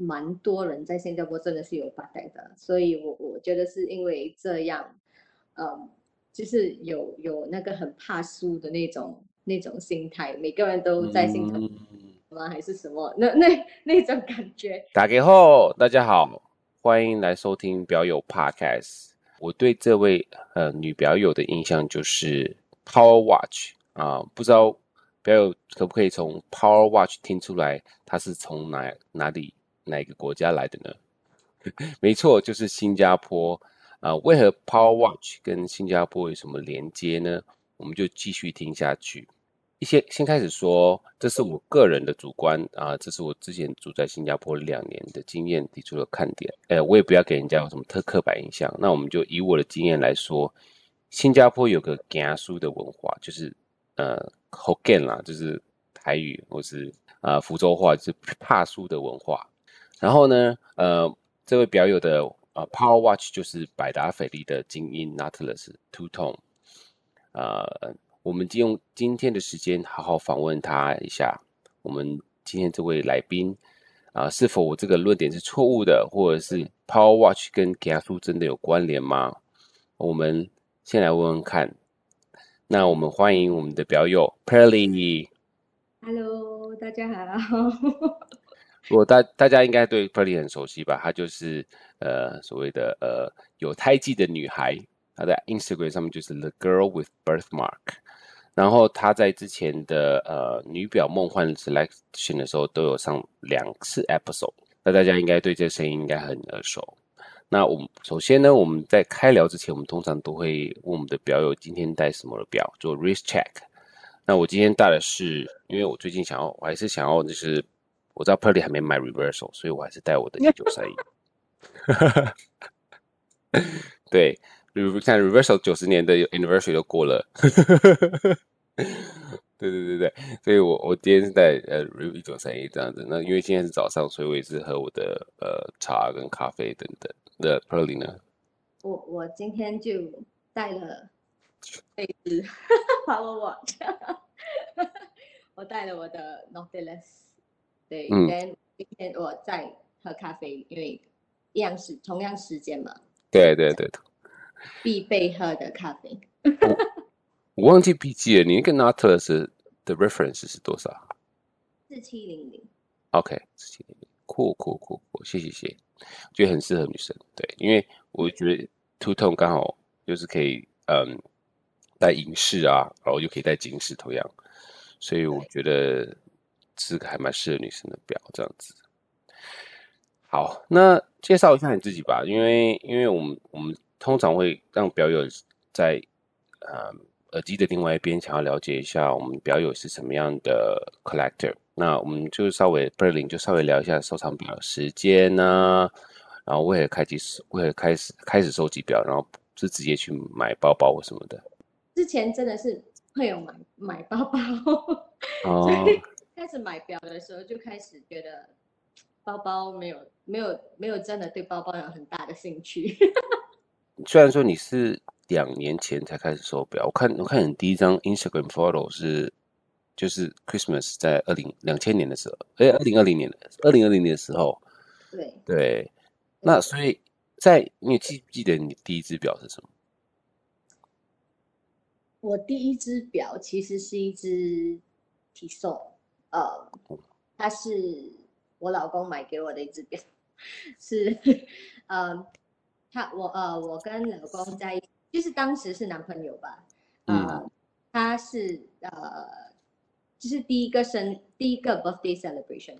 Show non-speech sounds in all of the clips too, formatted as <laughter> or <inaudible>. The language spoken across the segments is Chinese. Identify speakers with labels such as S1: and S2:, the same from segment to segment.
S1: 蛮多人在新加坡真的是有发带的，所以我我觉得是因为这样，嗯，就是有有那个很怕输的那种那种心态，每个人都在新加坡吗？还是什么？那那那种感觉。
S2: 打给后，大家好，欢迎来收听表友 Podcast。我对这位呃女表友的印象就是 Power Watch 啊、呃，不知道表友可不可以从 Power Watch 听出来，她是从哪哪里？哪个国家来的呢？<laughs> 没错，就是新加坡。啊、为何 Power Watch 跟新加坡有什么连接呢？我们就继续听下去。一些先开始说，这是我个人的主观啊、这是我之前住在新加坡两年的经验提出的看点。哎，我也不要给人家有什么特刻板印象。那我们就以我的经验来说，新加坡有个惊输的文化，就是呃 Hokkien 啦，就是台语或是啊、福州话，就是怕书的文化。然后呢，呃，这位表友的呃 Power Watch 就是百达翡丽的精英 Nautilus Two Tone，呃，我们就用今天的时间好好访问他一下。我们今天这位来宾啊、呃，是否我这个论点是错误的，或者是 Power Watch 跟 g a s 真的有关联吗？我们先来问问看。那我们欢迎我们的表友 Pearly。
S1: Hello，大家好。
S2: 如果大大家应该对 Pearly 很熟悉吧？她就是呃所谓的呃有胎记的女孩，她在 Instagram 上面就是 The Girl with Birthmark。然后她在之前的呃女表梦幻 Selection 的时候都有上两次 episode，那大家应该对这声音应该很耳熟。那我们首先呢，我们在开聊之前，我们通常都会问我们的表友今天戴什么的表做 wrist check。那我今天戴的是，因为我最近想要，我还是想要就是。我知道 Pearly 还没买 Reversal，所以我还是带我的一九三一。<laughs> 对，看 Reversal 九十年的 Anniversary 都过了。对对对对，所以我我今天是带呃 Rev 一九三一这样子。那因为今天是早上，所以我也是喝我的呃茶跟咖啡等等。那 Pearly 呢？
S1: 我我今天就带了一只 Power Watch，我带了我的 Nautilus。对，嗯，今天我在喝咖啡，因为一样是同样时间嘛。
S2: 对对对，
S1: 必备喝的咖啡。
S2: 我，我忘记笔记了，你那个 Nautilus 的 reference 是多少？
S1: 四七零零。
S2: OK，四七零零，酷酷酷酷，谢谢谢，我觉得很适合女生。对，因为我觉得 Two Tone 刚好就是可以，嗯，戴银饰啊，然后又可以戴金饰，同样，所以我觉得。是个还蛮适合女生的表，这样子。好，那介绍一下你自己吧，因为因为我们我们通常会让表友在呃耳机的另外一边想要了解一下我们表友是什么样的 collector。那我们就稍微 b e r l i n 就稍微聊一下收藏表的时间呢、啊，然后为了开机为了开始开始收集表，然后是直接去买包包或什么的。
S1: 之前真的是会有买买包包
S2: 哦。<laughs>
S1: 开始买表的时候，就开始觉得包包没有没有没有真的对包包有很大的兴趣。<laughs>
S2: 虽然说你是两年前才开始收表，我看我看你第一张 Instagram photo 是就是 Christmas 在二零两千年的时候，哎，二零二零年的二零二零年的时候，
S1: 对
S2: 对。那所以在你记不记得你第一只表是什么？
S1: 我第一只表其实是一只 Tissot 呃，它是我老公买给我的一只表，是，呃，他我呃我跟老公在一起，就是当时是男朋友吧，呃，嗯、他是呃，就是第一个生第一个 birthday celebration，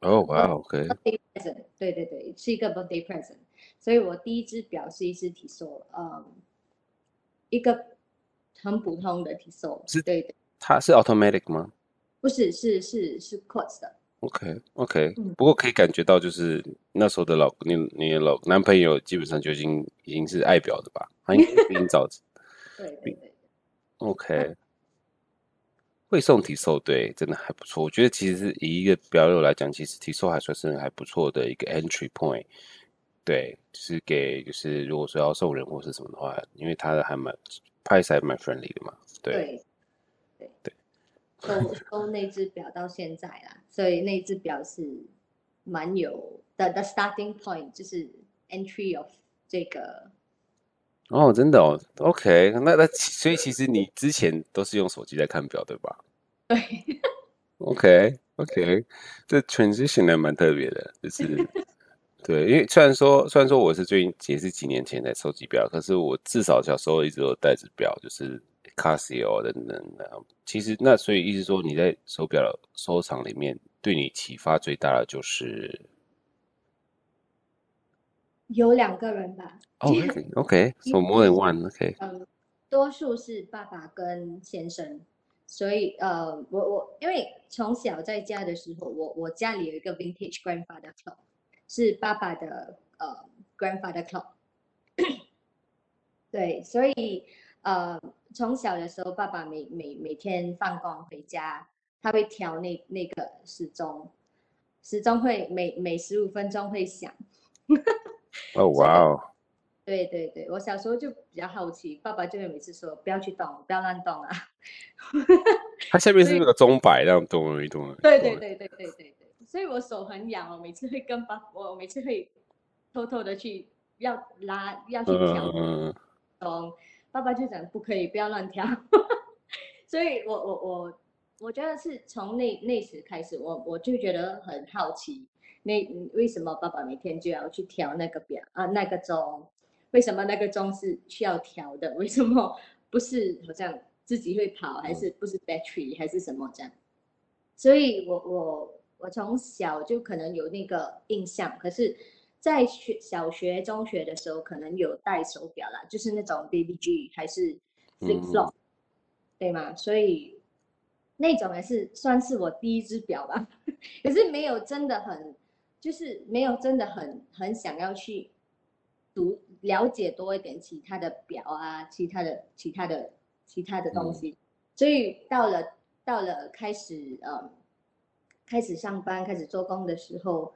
S2: 哦，哇，OK，birthday
S1: present，对对对，是一个 birthday present，所以我第一只表是一只 Tissot，嗯，一个很普通的 Tissot，是对的，
S2: 它是 automatic 吗？
S1: 不是，是是是 quartz 的。
S2: OK OK，嗯，不过可以感觉到，就是那时候的老你你的老男朋友基本上就已经已经是爱表的吧？他应该比你早。<laughs>
S1: 对对对。
S2: OK，会送 Tissot 对，真的还不错。我觉得其实以一个表友来讲，其实 Tissot 还算是还不错的一个 entry point。对，就是给就是如果说要送人或是什么的话，因为他的还蛮 price 还蛮 friendly 的嘛。
S1: 对收收那只表到现在啦，所以那只表是蛮有的的 starting point 就是 entry of 这个。
S2: 哦，真的哦，OK，那那所以其实你之前都是用手机在看表，对吧？
S1: 对。
S2: OK OK，这 transition 还蛮特别的，就是 <laughs> 对，因为虽然说虽然说我是最近也是几年前才收集表，可是我至少小时候一直都带着表，就是 Casio 等等的。其实那所以意思说你在手表收藏里面，对你启发最大的就是
S1: 有两个人吧。
S2: 哦、okay. <laughs> more than one，OK、okay.
S1: 嗯，多数是爸爸跟先生。所以，呃，我我因为从小在家的时候，我我家里有一个 vintage grandfather clock，是爸爸的呃 grandfather clock。<coughs> 对，所以呃，从小的时候，爸爸每每每天放工回家，他会调那那个时钟，时钟会每每十五分钟会响。
S2: 哦，<laughs> 哇哦！
S1: 对对对，我小时候就比较好奇，爸爸就会每次说不要去动，不要乱动啊。
S2: 它下面是那个钟摆，这样动一动。
S1: 对对对对对对对，所以我手很痒，我每次会跟爸，我每次会偷偷的去要拉要去调钟，嗯、爸爸就讲不可以，不要乱调。<laughs> 所以我我我我觉得是从那那时开始，我我就觉得很好奇，那为什么爸爸每天就要去调那个表啊那个钟？为什么那个钟是需要调的？为什么不是好像自己会跑，还是不是 battery 还是什么这样？所以我我我从小就可能有那个印象，可是，在学小学、中学的时候，可能有戴手表啦，就是那种 BBG 还是 flip flop，、嗯、对吗？所以那种还是算是我第一只表吧，<laughs> 可是没有真的很，就是没有真的很很想要去。读了解多一点其他的表啊，其他的其他的其他的东西，嗯、所以到了到了开始呃开始上班开始做工的时候，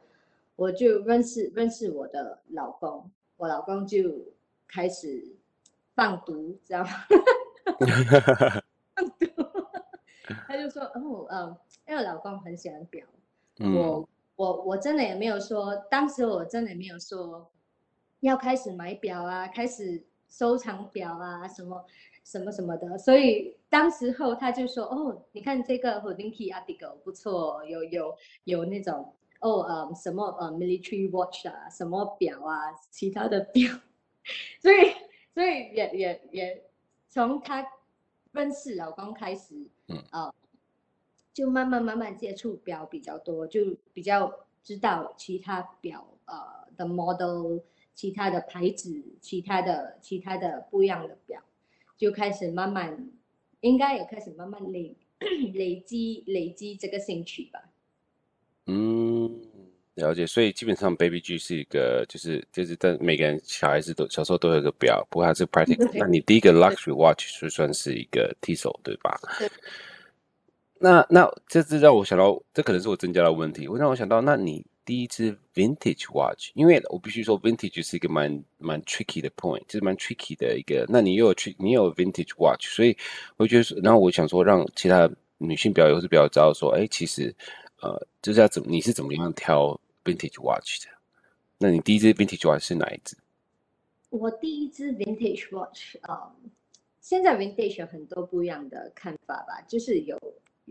S1: 我就认识认识我的老公，我老公就开始放毒，知道吗？<laughs> 放毒，他就说哦嗯，因为我老公很喜欢表，嗯、我我我真的也没有说，当时我真的没有说。要开始买表啊，开始收藏表啊，什么什么什么的，所以当时候他就说：“哦，你看这个 Hodinkee Article 不错，有有有那种哦，呃，什么呃 military watch 啊，什么表啊，其他的表。<laughs> ”所以所以也也也从他认识老公开始，嗯啊、呃，就慢慢慢慢接触表比较多，就比较知道其他表呃的 model。其他的牌子，其他的其他的不一样的表，就开始慢慢，应该也开始慢慢累 <clears throat> 累积累积这个兴趣吧。
S2: 嗯，了解。所以基本上，Baby G 是一个，就是就是，但每个人小孩子都小时候都有一个表，不过它是 <laughs> practical。那你第一个 luxury watch 就算是一个 Tissot 对吧？对。那那这这让我想到，这可能是我增加的问题。我让我想到，那你。第一支 vintage watch，因为我必须说 vintage 是一个蛮蛮 tricky 的 point，就是蛮 tricky 的一个。那你又有 trick，，你有 vintage watch，所以我觉得，然后我想说，让其他女性表友是比较知道说，哎，其实，呃，就是要怎么，你是怎么样挑 vintage watch 的？那你第一支 vintage watch 是哪一支？
S1: 我第一支 vintage watch 啊、嗯，现在 vintage 有很多不一样的看法吧，就是有。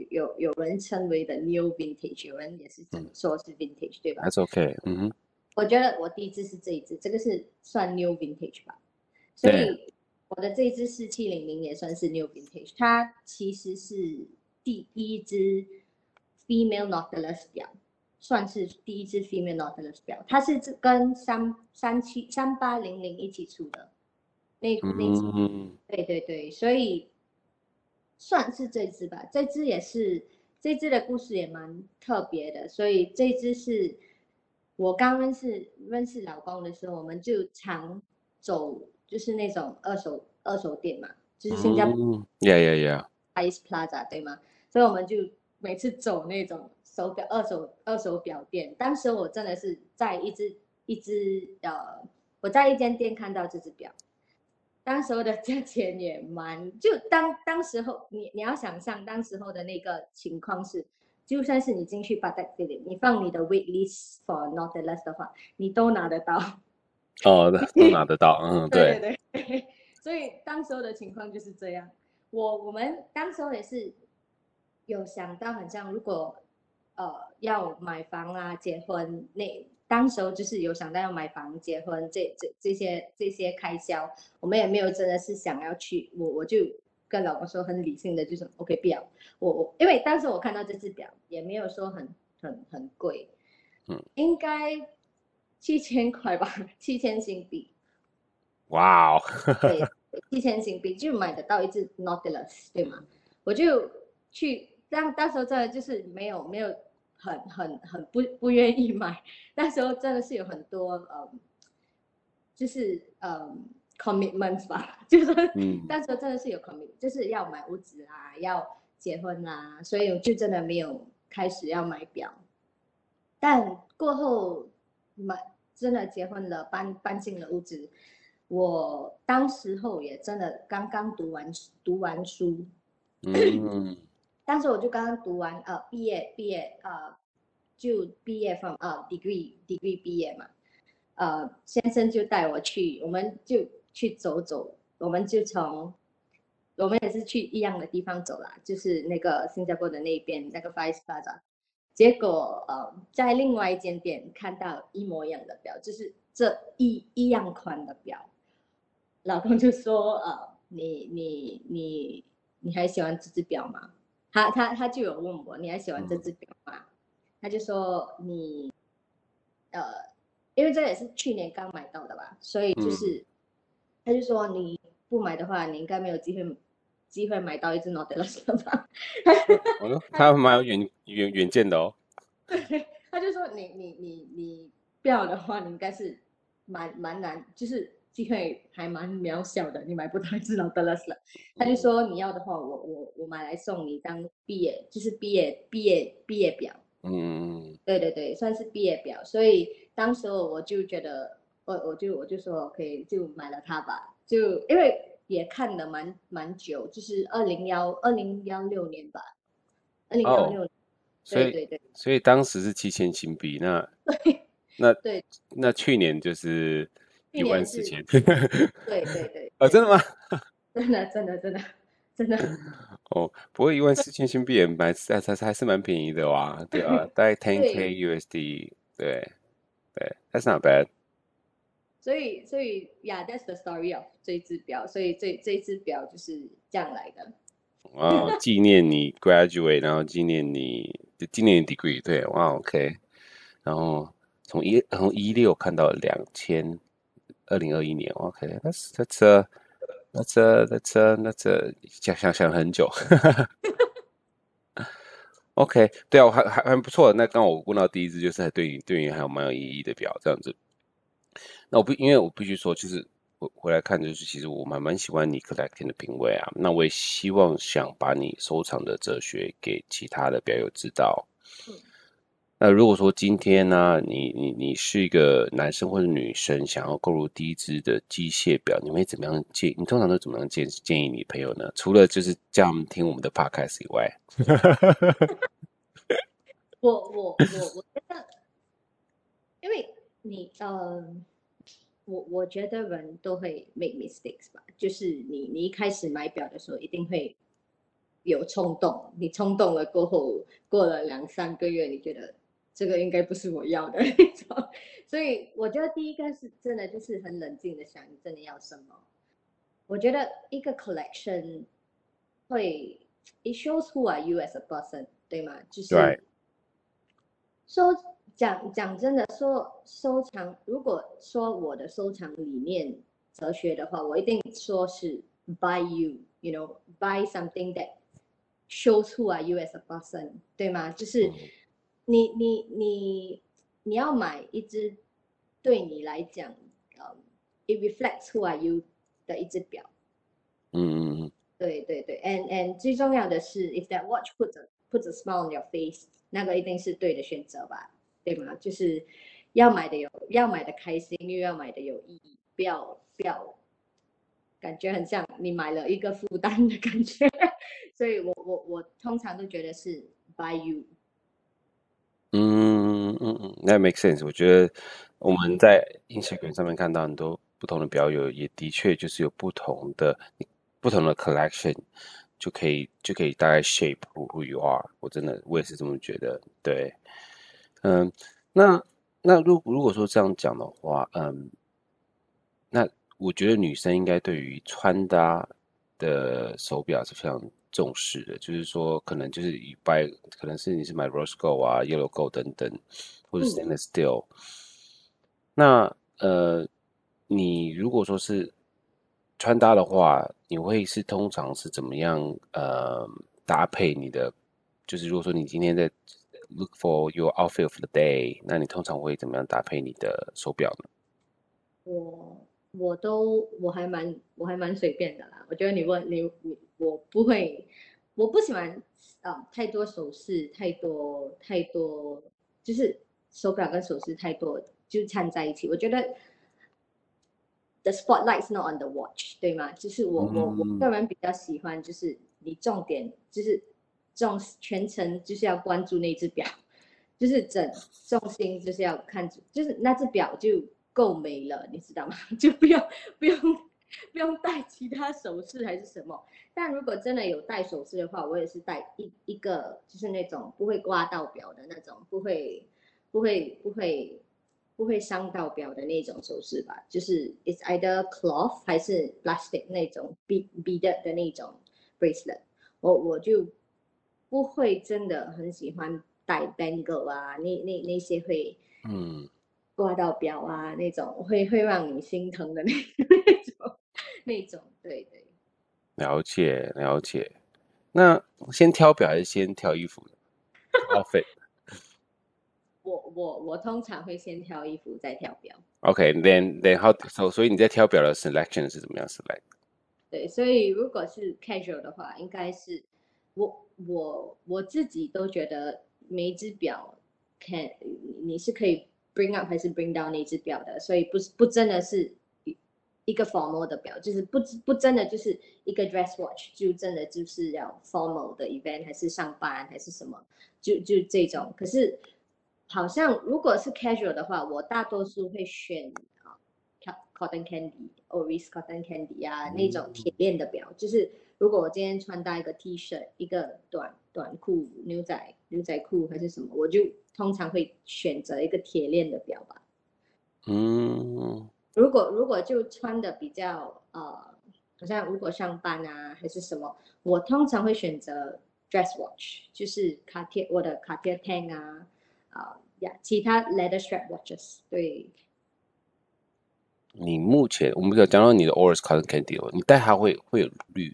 S1: 有有人称为的 new vintage，有人也是说是 vintage，、嗯、对吧
S2: ？That's okay，嗯哼。
S1: 我觉得我第一支是这一支，这个是算 new vintage 吧。所以我的这一支四七零零也算是 new vintage，它其实是第一支 female Nautilus 表，算是第一支 female Nautilus 表。它是跟三三七三八零零一起出的，那那支，嗯、对对对，所以。算是这只吧，这只也是，这只的故事也蛮特别的，所以这只是我刚认识认识老公的时候，我们就常走，就是那种二手二手店嘛，就是新加坡
S2: ，yeah yeah
S1: yeah，Ice Plaza 对吗？所以我们就每次走那种手表二手二手表店，当时我真的是在一只一只呃，我在一间店看到这只表。当时候的价钱也蛮，就当当时候你你要想象当时候的那个情况是就算是你进去 Patek Philippe，你放你的 wait list for Nautilus 的话，你都拿得到。
S2: 哦，都拿得到，嗯，
S1: 对对对。<laughs> 所以当时候的情况就是这样。我我们当时候也是有想到，很像如果呃要买房啊、结婚，那当时候就是有想到要买房、结婚这这这些这些开销，我们也没有真的是想要去，我我就。跟老公说很理性的，就是 OK 表，我我因为当时我看到这只表也没有说很很很贵，嗯，应该七千块吧，七千新币。
S2: 哇哦，<laughs>
S1: 对，七千新币就买得到一只 Nautilus，对吗？我就去，但到时候真的就是没有没有很很很不不愿意买，那时候真的是有很多嗯，就是嗯。commitments 吧，<laughs> 就是，那时候真的是有 commit，就是要买屋子啊，要结婚啊，所以我就真的没有开始要买表。但过后买真的结婚了，搬搬进了屋子，我当时候也真的刚刚读完读完书，嗯，当时我就刚刚读完呃毕业毕业呃就毕业 from 呃 degree degree 毕业嘛，呃先生就带我去，我们就。去走走，我们就从，我们也是去一样的地方走啦，就是那个新加坡的那边那个 Five Plaza，结果呃在另外一间店看到一模一样的表，就是这一一样款的表，老公就说呃你你你你还喜欢这只表吗？他他他就有问我你还喜欢这只表吗？他就说你呃因为这也是去年刚买到的吧，所以就是。嗯他就说：“你不买的话，你应该没有机会机会买到一只 Nautilus 吧？”
S2: 我 <laughs> 说：“他蛮有远远远见的哦。”
S1: 对，他就说你：“你你你你不要的话，你应该是蛮蛮难，就是机会还蛮渺小的，你买不到一只 Nautilus 了。<laughs> ”他就说：“你要的话，我我我买来送你当毕业，就是毕业毕业毕业表。”嗯，对对对，算是毕业表。所以当时我就觉得。我我就我就说可以就买了它吧，就因为也看了蛮蛮久，就是二零幺二零幺六年吧，二零幺六年，对对对，
S2: 所以当时是七千新币，那 <laughs> 对那对那去年就是一万四千，<laughs> 对
S1: 对对，
S2: 哦真的吗？<laughs>
S1: 真的真的真的真的 <laughs>
S2: 哦，不过一万四千新币也蛮还还还是蛮便宜的哇，对啊，大概 ten k USD，对对，That's not bad。
S1: 所以，所以，Yeah，that's the story of 这一只表。所以这，这一只表就是这样来的。
S2: 哇，纪念你 graduate，然后纪念你纪念你 degree，对，哇，OK。然后从一从一六看到两千二零二一年，OK，that's that's a that's a that's a that's a 想想想很久。<laughs> OK，对啊，我还还还不错。那刚我问到第一支，就是对你对你还有蛮有意义的表，这样子。那我不，因为我必须说，就是我回来看，就是其实我蛮蛮喜欢你 collecting 的品味啊。那我也希望想把你收藏的哲学给其他的表友知道。那如果说今天呢、啊，你你你是一个男生或者女生，想要购入第一支的机械表，你会怎么样建？你通常都怎么样建建议你朋友呢？除了就是叫他们听我们的 podcast 以外，<laughs>
S1: 我我我我觉得，因为你呃。我我觉得人都会 make mistakes 吧，就是你你一开始买表的时候一定会有冲动，你冲动了过后，过了两三个月，你觉得这个应该不是我要的那种，所以我觉得第一个是真的就是很冷静的想你真的要什么。我觉得一个 collection 会 it shows who are you as a person，对吗？就是说。Right. So, 讲讲真的，说收藏，如果说我的收藏理念哲学的话，我一定说是 buy you，you know，buy something that shows who are you as a person，对吗？就是你你你你要买一只对你来讲，呃，it reflects who are you 的一只表。嗯嗯嗯。对对对，and and 最重要的是，if that watch puts a puts a smile on your face，那个一定是对的选择吧。对吗？就是要买的有，要买的开心，又要买的有意义，不要不要，感觉很像你买了一个负担的感觉。<laughs> 所以我我我通常都觉得是 buy you
S2: 嗯嗯嗯，那 make sense。我觉得我们在 Instagram 上面看到很多不同的表友，也的确就是有不同的不同的 collection，就可以就可以大概 shape who who you are。我真的我也是这么觉得。对，嗯，那那如如果说这样讲的话，嗯，那我觉得女生应该对于穿搭的手表是非常重视的，就是说，可能就是以 buy，可能是你是买 rose gold 啊，yellow gold 等等，或者 stainless steel。嗯、那呃，你如果说是穿搭的话，你会是通常是怎么样呃搭配你的？就是如果说你今天在 look for your outfit of the day，那你通常会怎么样搭配你的手表呢？
S1: 我我都我还蛮我还蛮随便的啦。我觉得你问你你。我不会，我不喜欢啊、呃，太多首饰，太多太多，就是手表跟首饰太多就掺在一起。我觉得 the spotlight is not on the watch，对吗？就是我、嗯、我我个人比较喜欢，就是你重点就是重全程就是要关注那只表，就是整重心就是要看，就是那只表就够美了，你知道吗？<laughs> 就不用不用。不用戴其他首饰还是什么，但如果真的有戴首饰的话，我也是戴一一个，就是那种不会刮到表的那种，不会不会不会不会伤到表的那种首饰吧，就是 it's either cloth 还是 plastic 那种 bead beaded 的那种 bracelet，我我就不会真的很喜欢戴 bangle 啊，那那那些会嗯刮到表啊那种会会让你心疼的那 <laughs> 那种。那种对对，
S2: 了解了解。那先挑表还是先挑衣服？outfit。<laughs>
S1: 我我我通常会先挑衣服再挑表。
S2: OK，then then how so？所以你在挑表的 selection 是怎么样 select？
S1: 对，所以如果是 casual 的话，应该是我我我自己都觉得每一只表看你是可以 bring up 还是 bring down 那只表的，所以不是不真的是。一个 formal 的表，就是不不真的就是一个 dress watch，就真的就是要 formal 的 event，还是上班还是什么，就就这种。可是好像如果是 casual 的话，我大多数会选啊，cotton candy，Oris cotton candy 啊，那种铁链的表。就是如果我今天穿搭一个 T 恤，一个短短裤、牛仔牛仔裤还是什么，我就通常会选择一个铁链的表吧。嗯。如果如果就穿的比较呃，好像如果上班啊还是什么，我通常会选择 dress watch，就是卡贴我的卡贴 Tank 啊啊呀，其他 leather strap watches。对。
S2: 你目前我们有讲到你的 Oris Cotton Candy 你戴它会会有绿，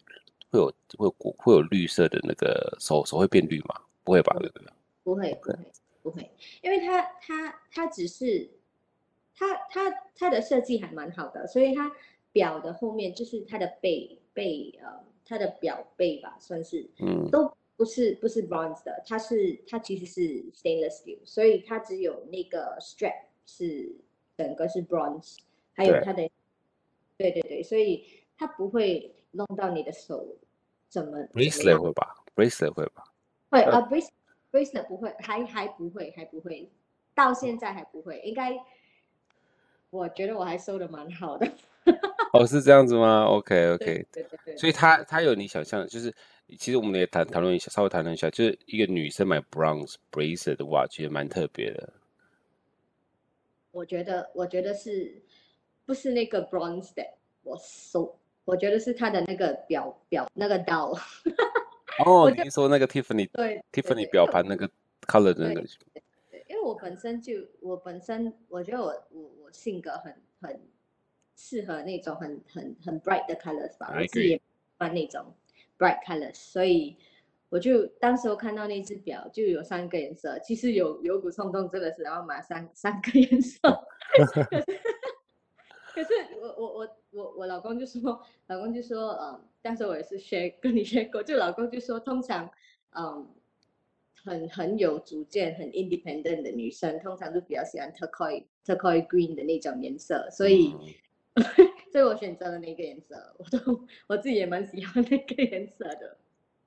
S2: 会有会有会有绿色的那个手手会变绿吗？不会吧？对不对？
S1: 不会不会不会，因为它它它只是。它它它的设计还蛮好的，所以它表的后面就是它的背背呃，它的表背吧，算是，嗯，都不是不是 bronze 的，它是它其实是 stainless steel，所以它只有那个 strap 是整个是 bronze，还有它的，对对对，所以它不会弄到你的手怎么
S2: ？bracelet 会吧？bracelet 会吧？
S1: 会啊，bracelet bracelet 不会，还还不会还不会，到现在还不会，应该。我觉得我还收的蛮好的。<laughs>
S2: 哦，是这样子吗？<laughs> OK OK，对对对，对。所以他他有你想象的，就是其实我们也谈讨论一下，稍微谈论一下，就是一个女生买 bronze bracelet 的话，其实蛮特别的。
S1: 我觉得，我觉得是不是那个 bronze 的？我收，我觉得是他的那个表表那个刀。<laughs>
S2: 哦，你说那个 Tiffany 对 Tiffany 表盘那个 color 的那个。
S1: 因为我本身就，我本身我觉得我我我性格很很适合那种很很很 bright 的 colors 吧，我自己也喜欢那种 bright colors，所以我就当时候看到那只表就有三个颜色，其实有有股冲动真的是然后买三三个 <laughs> 颜色，可是我我我我我老公就说，老公就说，嗯，但是我也是 share 跟你 share 过，就老公就说通常，嗯。很很有主见、很 independent 的女生，通常都比较喜欢 turquoise turquoise green 的那种颜色，所以，嗯、<laughs> 所以我选择了那个颜色。我都我自己也蛮喜欢那个颜色的。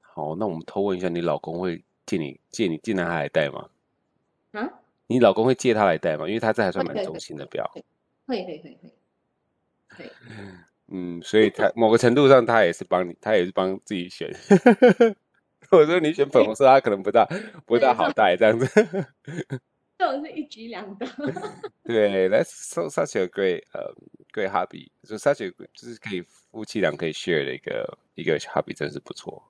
S2: 好，那我们偷问一下，你老公会借你借你借男孩来戴吗？
S1: 啊？
S2: 你老公会借他来戴吗？因为他这还算蛮中性的表。
S1: 会会会会。会。<laughs>
S2: 嗯，所以他某个程度上，他也是帮你，他也是帮自己选。<laughs> 我说你选粉红色，他可能不大不大好戴这样子。<laughs>
S1: 这种是一举两得。
S2: 对，That's so such a great 呃、uh, great hobby，就 such a 就是可以夫妻俩可以 share 的一个一个 hobby，真是不错。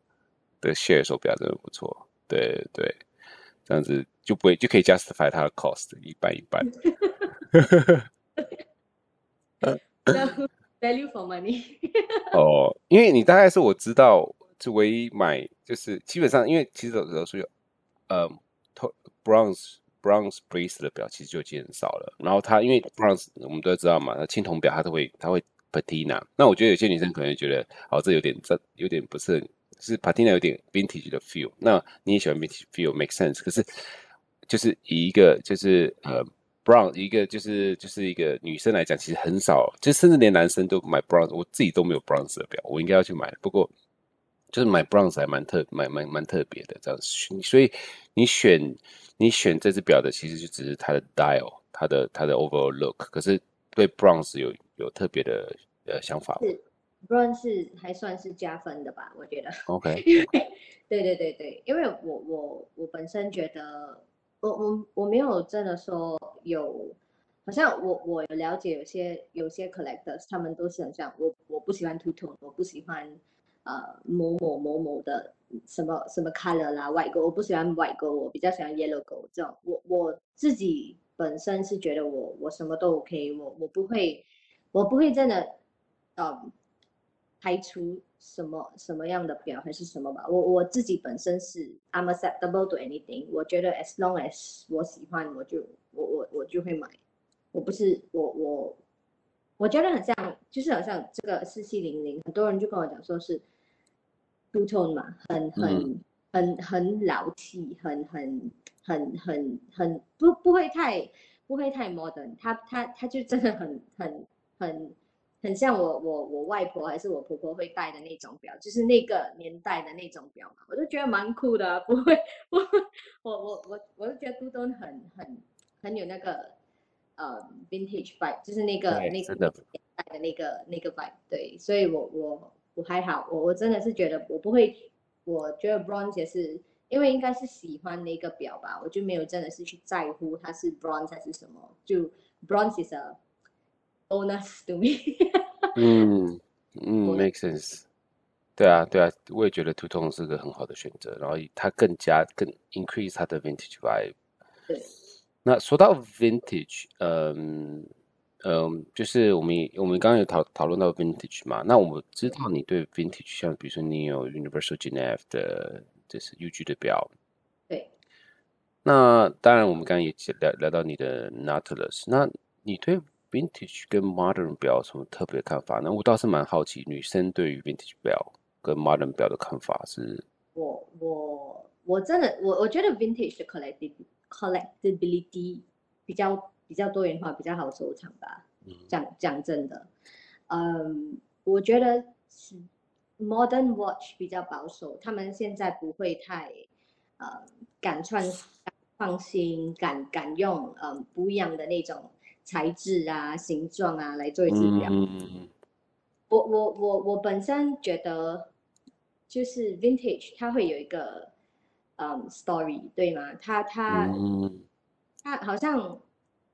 S2: 的 share 手表真的不错，对对，这样子就不会就可以 justify 它的 cost 一半一半。
S1: Value for money <laughs>
S2: 哦，因为你大概是我知道，就唯一买就是基本上，因为其实有时候是有呃，bronze bronze brace 的表其实就已经很少了。然后它因为 bronze 我们都知道嘛，那青铜表它都会它会 patina。那我觉得有些女生可能觉得哦，这有点这有点不是，是 patina 有点 vintage 的 feel。那你也喜欢 vintage feel，make sense。可是就是以一个就是呃。Brown 一个就是就是一个女生来讲，其实很少，就甚至连男生都买 bronze，我自己都没有 bronze 的表，我应该要去买。不过就是买 bronze 还蛮特，蛮蛮蛮特别的这样子。所以你选你选这只表的，其实就只是它的 dial，它的它的 overall look。可是对 bronze 有有特别的呃想法。
S1: 是 bronze 还算是加分的吧？我觉得。
S2: OK。<laughs>
S1: 对对对对，因为我我我本身觉得。我我我没有真的说有，好像我我了解有些有些 collectors，他们都是很像我，我不喜欢 t o t o 我不喜欢呃某某某某的什么什么 color 啦，white go，我不喜欢 white go，我比较喜欢 yellow go 这种。我我自己本身是觉得我我什么都 OK，我我不会我不会真的嗯排除。什么什么样的表还是什么吧，我我自己本身是 I'm acceptable to anything，我觉得 as long as 我喜欢，我就我我我就会买。我不是我我我觉得很像，就是好像这个四七零零，很多人就跟我讲说是 two tone 嘛，很很很很老气，很很很很很不不会太不会太 modern，他他他就真的很很很。很像我我我外婆还是我婆婆会戴的那种表，就是那个年代的那种表嘛，我就觉得蛮酷的，啊，不会，我我我我就觉得 two tone 很很很有那个呃 vintage vibe，就是那个那个年代的那个那个 vibe，对，所以我我我还好，我我真的是觉得我不会，我觉得 bronze 也是因为应该是喜欢那个表吧，我就没有真的是去在乎它是 bronze 还是什么，就 bronze is a bonus to me
S2: 嗯嗯，make sense。对啊对啊，我也觉得 two tone 是个很好的选择，然后它更加更 increase 它的 vintage vibe。
S1: 对。
S2: 那说到 vintage，嗯嗯，就是我们我们刚刚有讨讨论到 vintage 嘛，那我们知道你对 vintage，像比如说你有 Universal Genève 的，就是 UG 的表。
S1: 对。
S2: 那当然，我们刚刚也聊聊到你的 Nautilus，那你对 Vintage 跟 Modern 表有什么特别看法呢？我倒是蛮好奇，女生对于 Vintage 表跟 Modern 表的看法是。我
S1: 我我真的我我觉得 Vintage 的 collecti collectibility 比较比较多元化，比较好收藏吧。讲讲真的，嗯，我觉得是 Modern Watch 比较保守，他们现在不会太呃敢穿放心，敢敢用嗯不一样的那种。材质啊，形状啊，来做一只表。嗯、我我我我本身觉得，就是 vintage，它会有一个嗯 story，对吗？它它、嗯、它好像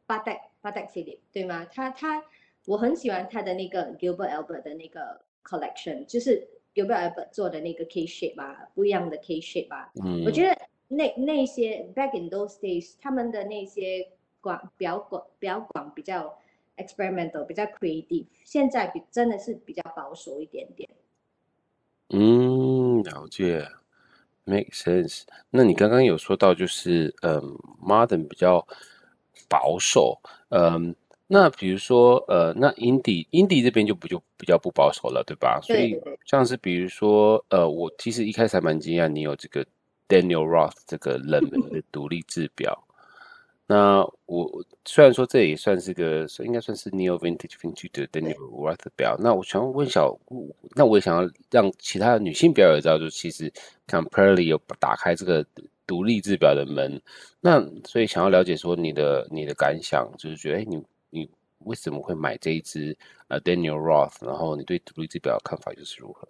S1: Patek Patek Philippe，对吗？它它我很喜欢它的那个 Gilbert Albert 的那个 collection，就是 Gilbert Albert 做的那个 K shape 啊，不一样的 K shape 啊。嗯、我觉得那那些 back in those days，他们的那些。广比较广比较广比较 experimental 比较 creative，现在比真的是比较保守一点点。
S2: 嗯，了解，make sense。那你刚刚有说到就是嗯，modern 比较保守，嗯，那比如说呃，那 indie indie 这边就不就比较不保守了，对吧？所以像是比如说呃，我其实一开始还蛮惊讶你有这个 Daniel Roth 这个冷门的独立制表。那我虽然说这也算是个，应该算是 Neo Vintage Vintage 的 Daniel Roth 的表。那我想问小，那我也想要让其他的女性表友知道，就其实 Camperley 有打开这个独立制表的门。那所以想要了解说你的你的感想，就是觉得哎，你你为什么会买这一支呃 Daniel Roth？然后你对独立制表的看法又是如何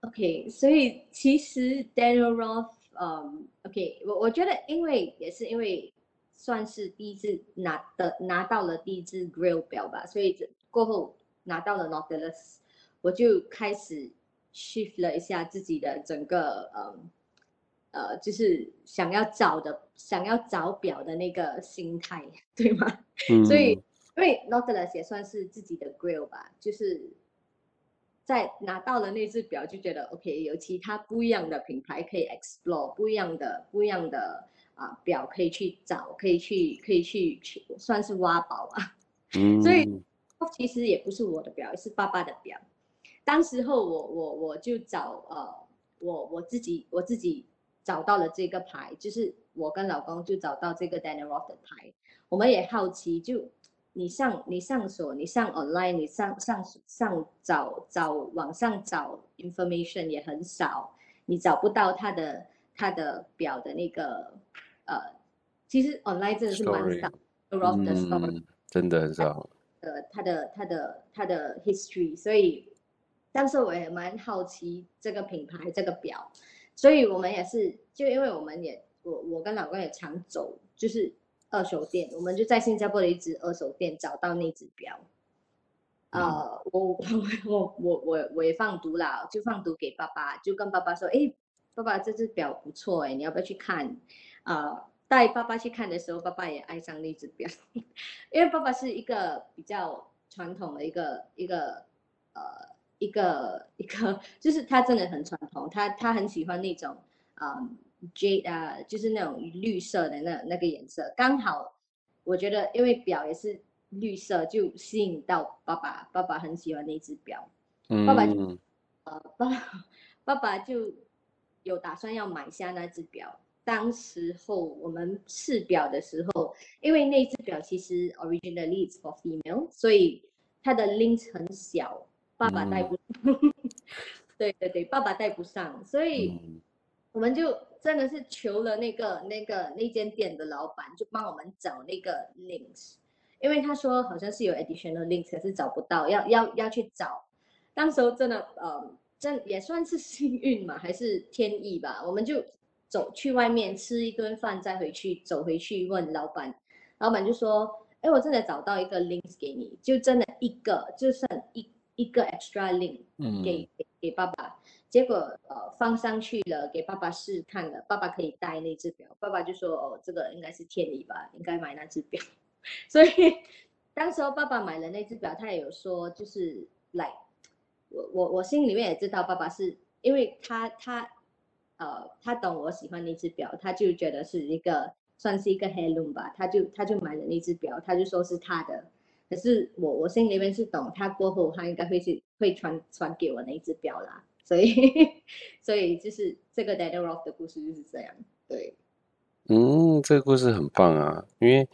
S1: ？OK，所以其实 Daniel Roth，嗯，OK，我我觉得因为也是因为算是第一次拿的拿到了第一只 Grail 表吧，所以这过后拿到了 Nautilus，我就开始。shift 了一下自己的整个呃呃，就是想要找的想要找表的那个心态，<laughs> 对吗？嗯、所以因为 Nautilus 也算是自己的 Grail 吧，就是在拿到了那只表就觉得 OK，有其他不一样的品牌可以 explore，不一样的不一样的啊、呃、表可以去找，可以去可以去去算是挖宝啊。<laughs> 嗯，所以其实也不是我的表，是爸爸的表。当时候我我我就找呃我我自己我自己找到了这个牌，就是我跟老公就找到这个 Daniel Roth 的牌，我们也好奇，就你上你上锁你上 online 你上上上找找网上找 information 也很少，你找不到他的他的表的那个呃，其实 online 真的是蛮少 story，
S2: 真的很少，
S1: 呃他的他的他的 history，所以。当时我也蛮好奇这个品牌这个表，所以我们也是就因为我们也我我跟老公也常走，就是二手店，我们就在新加坡的一只二手店找到那只表。啊、嗯呃，我 <laughs> 我我我我我也放毒了，就放毒给爸爸，就跟爸爸说，哎，爸爸这只表不错哎，你要不要去看？啊、呃，带爸爸去看的时候，爸爸也爱上那只表，<laughs> 因为爸爸是一个比较传统的一个一个呃。一个一个，就是他真的很传统，他他很喜欢那种啊 jade 啊，就是那种绿色的那那个颜色，刚好我觉得因为表也是绿色，就吸引到爸爸，爸爸很喜欢那只表，爸爸就呃爸爸爸就有打算要买下那只表。当时候我们试表的时候，因为那只表其实 originally is for female，所以它的 link 很小。爸爸带不 <laughs> 对对对，爸爸带不上，所以我们就真的是求了那个那个那间店的老板，就帮我们找那个 links，因为他说好像是有 additional links，可是找不到，要要要去找。当时候真的呃，这也算是幸运嘛，还是天意吧？我们就走去外面吃一顿饭，再回去走回去问老板，老板就说：“哎，我真的找到一个 links 给你，就真的一个，就剩一。”一个 extra link 给给给爸爸，结果呃放上去了，给爸爸试看了，爸爸可以戴那只表，爸爸就说哦，这个应该是天理吧，应该买那只表。<laughs> 所以当时候爸爸买了那只表，他也有说就是来，我我我心里面也知道爸爸是因为他他呃他懂我喜欢那只表，他就觉得是一个算是一个 heirloom 吧，他就他就买了那只表，他就说是他的。可是我我心里面是懂，他过后他应该会是会传传给我那一只表啦，所以 <laughs> 所以就是这个 Daniel Roth 的故事就是这样，对，
S2: 嗯，这个故事很棒啊，因为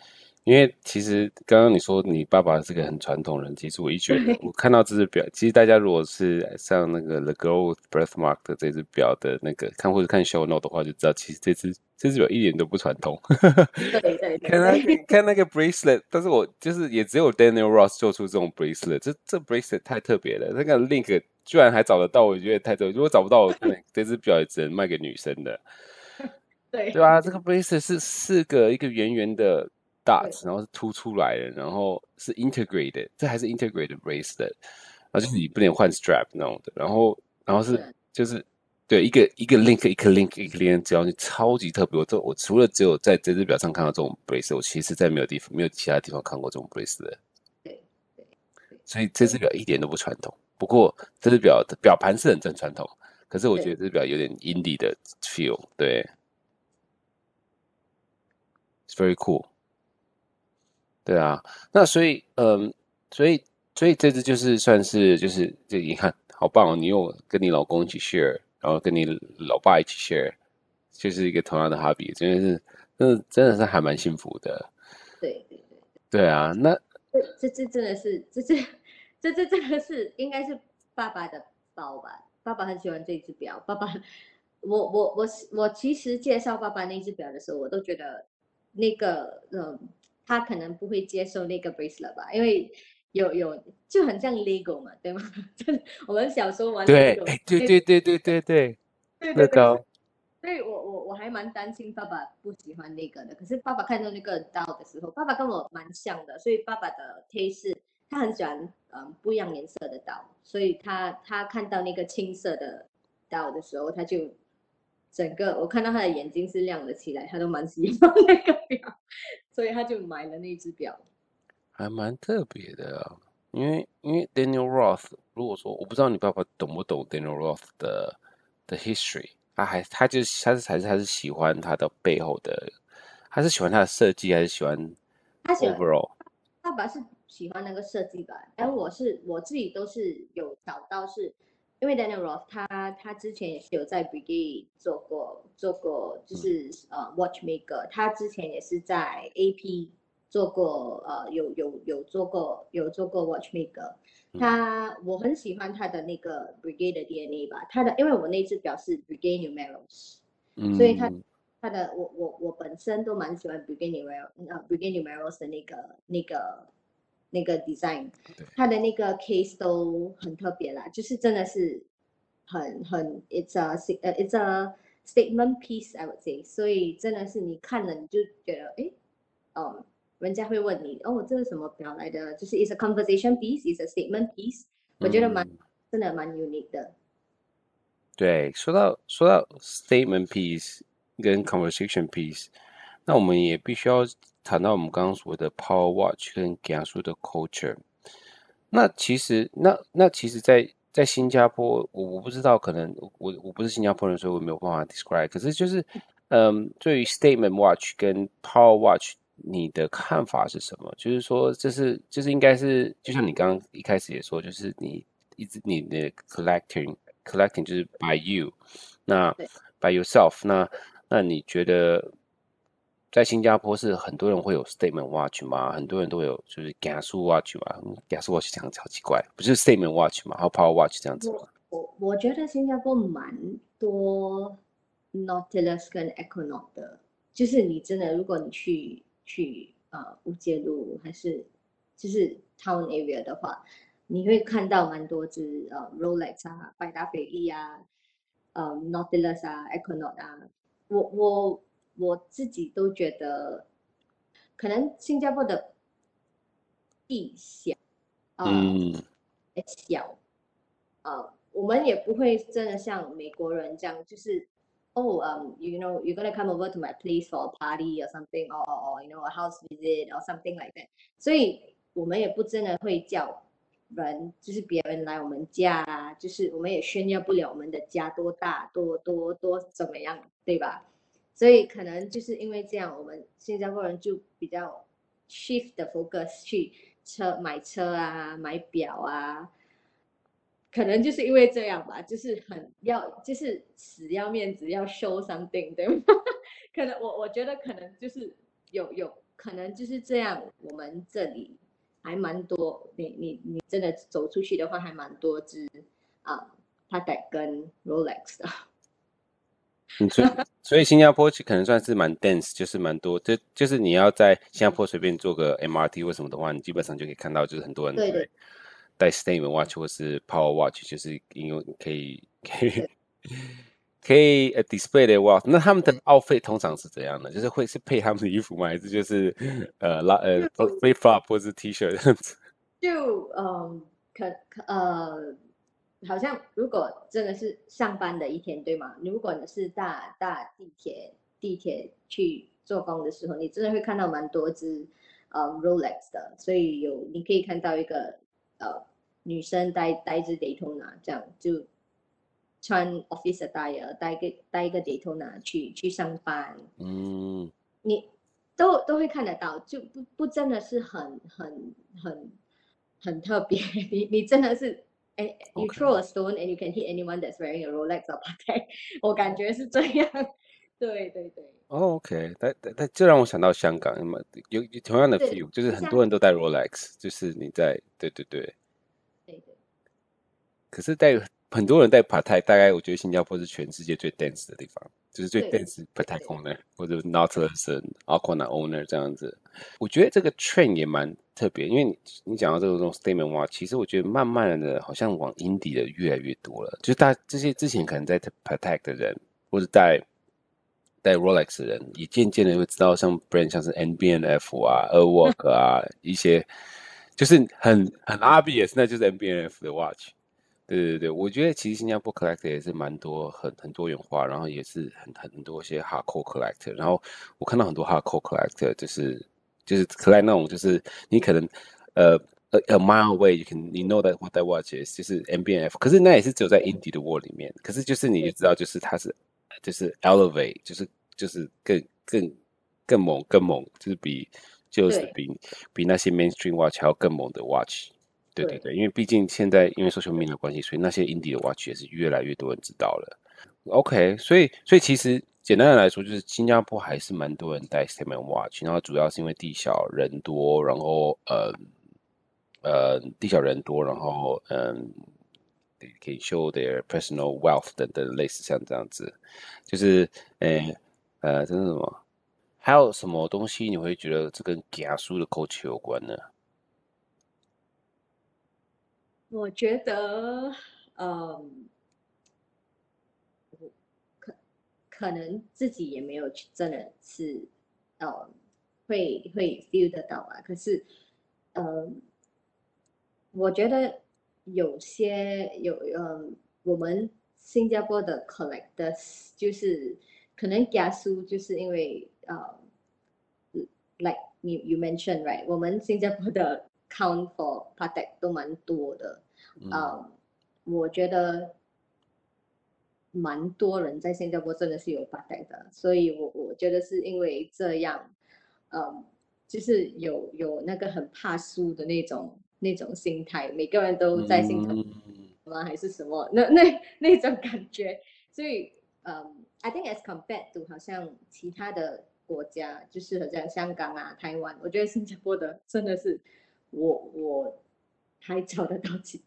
S2: 因为其实刚刚你说你爸爸是个很传统人，其实我一觉得我看到这只表，其实大家如果是像那个 The Girl with Birthmark 的这只表的那个看或者看 Show Note 的话，就知道其实这只。这只表一点都不传统，
S1: 对对对，
S2: 看那个看那个 bracelet，但是我就是也只有 Daniel Ross 做出这种 bracelet，这这 bracelet 太特别了，那个 link 居然还找得到，我觉得太特别。如果找不到，我可能这只表也只能卖给女生的。<laughs>
S1: 对
S2: 对啊，这个 bracelet 是四个一个圆圆的 dots，然后是凸出来的，然后是 integrated，这还是 integrated bracelet，然后就是你不能换 strap 那种的，然后然后是就是。对，一个一个 link 一个 link 一个 link，只要你超级特别。我这我除了只有在这只表上看到这种 bracelet，我其实在没有地方没有其他地方看过这种 bracelet。
S1: 对对，
S2: 所以这只表一点都不传统。不过这只表的表盘是很正传统，可是我觉得这只表有点 indie 的 feel。对，It's very cool。对啊，那所以嗯，所以所以这只就是算是就是这你看好棒哦，你又跟你老公一起 share。然后跟你老爸一起 share，就是一个同样的 hobby，真的是，真的真的是还蛮幸福的。
S1: 对对对。
S2: 对啊，那
S1: 这这这真的是，这这这这真的是应该是爸爸的包吧？爸爸很喜欢这只表，爸爸我我我我其实介绍爸爸那只表的时候，我都觉得那个嗯，他可能不会接受那个 bracelet 吧，因为有有就很像 Lego 嘛，对吗？<laughs> 我们小时候玩
S2: Lego，对对对对对对对，乐高。
S1: 所以我我我还蛮担心爸爸不喜欢那个的，可是爸爸看到那个刀的时候，爸爸跟我蛮像的，所以爸爸的 taste 他很喜欢嗯不一样颜色的刀，所以他他看到那个青色的刀的时候，他就整个我看到他的眼睛是亮了起来，他都蛮喜欢那个 <laughs> 表，所以他就买了那只表，
S2: 还蛮特别的啊，因为因为 Daniel Roth，如果说我不知道你爸爸懂不懂 Daniel Roth 的的 history。他还，他就他是还是他是喜欢他的背后的，他是喜欢他的设计，还是喜欢
S1: 他喜欢 overall？爸爸是喜欢那个设计吧，而我是我自己都是有找到是，是因为 Daniel Roth 他他之前也是有在 Breguet 做过做过，就是、嗯、呃 Watchmaker，他之前也是在 AP 做过，呃有有有做过有做过 Watchmaker。他我很喜欢他的那个 Breguet 的 DNA 吧，他的因为我那次表示嗯，所以他他的我我我本身都蛮喜欢 Breguet Numeros，呃 Breguet Numeros 的那个那个那个 design，它的那个 case 都很特别啦，就是真的是很很 it's a 呃 it's a statement piece I would say，所以真的是你看了你就觉得哎，哦。人家会问你哦，这是什么表来的？就是 it's a conversation piece，it's a statement piece，我觉得蛮、嗯、真的蛮 unique 的。
S2: 对，说到说到 statement piece 跟 conversation piece，那我们也必须要谈到我们刚刚所谓的 power watch 跟讲述的 culture。那其实那那其实在，在在新加坡，我我不知道，可能我我不是新加坡人，所以我没有办法 describe。可是就是，嗯，对于 statement watch 跟 power watch。你的看法是什么？就是说，这是就是应该是，就像你刚刚一开始也说，就是你一直你的 collecting collecting 就是 by you，那 by yourself，那那你觉得在新加坡是很多人会有 statement watch 吗？很多人都会有就是 gas watch 吗？gas watch 讲超奇怪，不是 statement watch 吗？还有 power watch 这样子？
S1: 我我觉得新加坡蛮多 Nautilus 跟 Econot 的，就是你真的如果你去。去呃乌节路还是就是 town area 的话，你会看到蛮多只呃 Rolex 啊、百达翡丽啊、呃 Nautilus 啊、Econot 啊。我我我自己都觉得，可能新加坡的地小，呃、嗯，小，呃，我们也不会真的像美国人这样，就是。oh, um, you know, you're gonna come over to my place for a party or something, or, or, or you know, a house visit or something like that. 所以我们也不真的会叫人，就是别人来我们家啊，就是我们也炫耀不了我们的家多大，多多多怎么样，对吧？所以可能就是因为这样，我们新加坡人就比较 shift the focus 去车买车啊，买表啊。可能就是因为这样吧，就是很要，就是死要面子，要 show something，对吗？<laughs> 可能我我觉得可能就是有有可能就是这样。我们这里还蛮多，你你你真的走出去的话，还蛮多只啊，他带跟 Rolex 的。
S2: 嗯，所以所以新加坡可能算是蛮 dense，就是蛮多，就就是你要在新加坡随便做个 MRT 或什么的话，你基本上就可以看到，就是很多人对。对带 statement watch 或是 power watch，就是因为可以可以 <laughs> 可以呃 display 的 watch。那他们的 outfit 通常是怎样的？就是会是配他们的衣服吗？还是就是呃拉呃 flip flop 或是 T 恤这样子？
S1: 就嗯可可呃，好像如果真的是上班的一天，对吗？如果你是大大地铁地铁去做工的时候，你真的会看到蛮多只呃 Rolex 的，所以有你可以看到一个呃。女生戴戴一只 Daytona，这样就穿 office attire，戴个戴一个 Daytona 去去上班。嗯，你都都会看得到，就不不真的是很很很很特别。<laughs> 你你真的是，哎，you throw a stone and you can hit anyone that's wearing a Rolex or Patek。我感觉是这样。对对对。
S2: 哦，OK，但但但这让我想到香港，那么有有同样的 feel，就是很多人都戴 Rolex，就是你在对对对。
S1: 对对，
S2: 可是戴很多人戴 Patek，大概我觉得新加坡是全世界最 dense 的地方，就是最 dense Patek owner 或者 Nautilus、Aquanaut owner 这样子。我觉得这个 trend 也蛮特别，因为你你讲到这个种 statement watch，其实我觉得慢慢的好像往 indie 的越来越多了，就是大这些之前可能在 Patek 的人或者戴戴 Rolex 的人，也渐渐的会知道像 brand 像是 NBNF 啊、Airwalk 啊一些，就是很很 obvious，那就是 NBNF 的 watch。对对对，我觉得其实新加坡 collector 也是蛮多，很很多元化，然后也是很很多一些 hardcore collector。然后我看到很多 hardcore collector，就是就是种，就是你可能呃 a, a mile away，you can you know that what that watch is，就是 MBNF，。可是那也是只有在 indie 的 world 里面。可是就是你就知道，就是它是就是 elevate，就是就是更更更猛更猛，就是比就是比比那些 mainstream watch 还要更猛的 watch。对对对，因为毕竟现在因为 social media 的关系，所以那些 indie 的 watch 也是越来越多人知道了。OK，所以所以其实简单的来说，就是新加坡还是蛮多人戴 statement watch，然后主要是因为地小人多，然后呃呃地小人多，然后嗯可以 show their personal wealth 等等类似像这样子，就是诶呃这是什么？还有什么东西你会觉得这跟假书的 culture 有关呢？
S1: 我觉得，嗯，可可能自己也没有去真的是，嗯，会会 feel 得到啊。可是，嗯，我觉得有些有，嗯，我们新加坡的 collectors 就是可能加速，就是因为，呃，like you you mentioned right，我们新加坡的。Count for Patek 都蛮多的，嗯，um, 我觉得蛮多人在新加坡真的是有 Patek 的，所以我我觉得是因为这样，嗯、um,，就是有有那个很怕输的那种那种心态，每个人都在心疼吗？还是什么？那那那种感觉，所以嗯、um,，I think as compared to 好像其他的国家，就是好像香港啊、台湾，我觉得新加坡的真的是。我我还找得到几，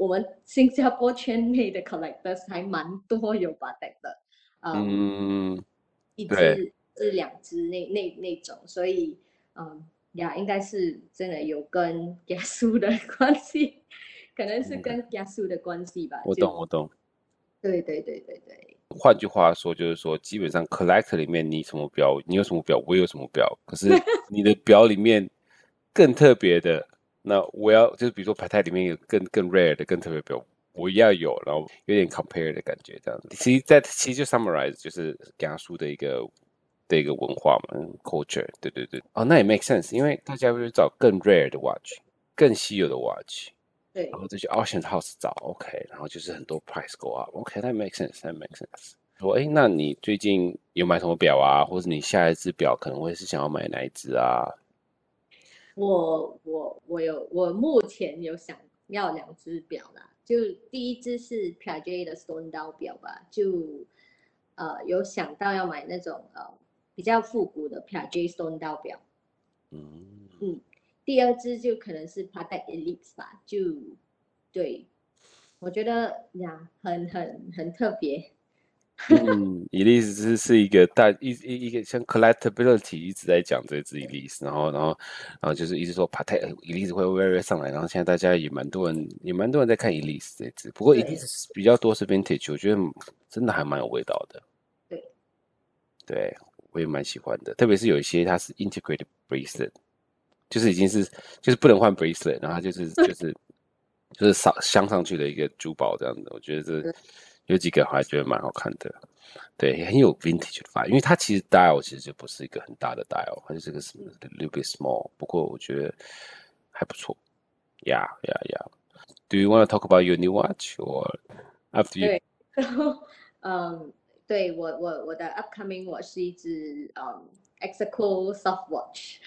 S1: 我们新加坡圈内的 collectors 还蛮多有 Patek 的，嗯，嗯一只一两只那那那种，所以嗯呀，应该是真的有跟加苏的关系，<laughs> 可能是跟加苏的关系吧。
S2: 我懂我懂。
S1: 对对对对对。
S2: 换句话说，就是说，基本上 collector 里面你什么表，你有什么表，我有什么表，可是你的表里面。更特别的，那我要就是比如说牌台里面有更更 rare 的、更特别表，我要有，然后有点 compare 的感觉，这样子。其实在其实就 summarize 就是讲述的一个的一个文化嘛，culture。对对对，哦，那也 make sense，因为大家会找更 rare 的 watch，更稀有的 watch，
S1: 对，
S2: 然后再去 auction house 找，OK，然后就是很多 price go up，OK，那 make sense，that make sense。说，哎，那你最近有买什么表啊？或者你下一只表可能会是想要买哪一只啊？
S1: 我我我有我目前有想要两只表啦，就第一只是 Piaget 的 Stone Dial 表吧，就呃有想到要买那种呃比较复古的 Piaget Stone Dial 表，嗯嗯，第二只就可能是 Patek Philippe 吧，就对，我觉得呀很很很特别。<laughs>
S2: 嗯，Elise 是是一个大一一一个像 collectability 一直在讲这只 Elise，然后然后然后就是一直说 Patek Elise 会会会上来，然后现在大家也蛮多人也蛮多人在看 Elise 这只，不过 Elise 比较多是 vintage，我觉得真的还蛮有味道的。
S1: 对，
S2: 对我也蛮喜欢的，特别是有一些它是 integrated bracelet，就是已经是就是不能换 bracelet，然后就是 <laughs> 就是就是镶镶上去的一个珠宝这样子，我觉得这。有几个还觉得蛮好看的，对，很有 vintage 的 vibe，因为它其实 dial 其实就不是一个很大的 dial，它就是个什么 little bit small，不过我觉得还不错。Yeah, yeah, yeah. Do you want to talk about your new watch or after you？
S1: 对，然后嗯，对我我我的 upcoming watch 是一只嗯 Exaco soft watch，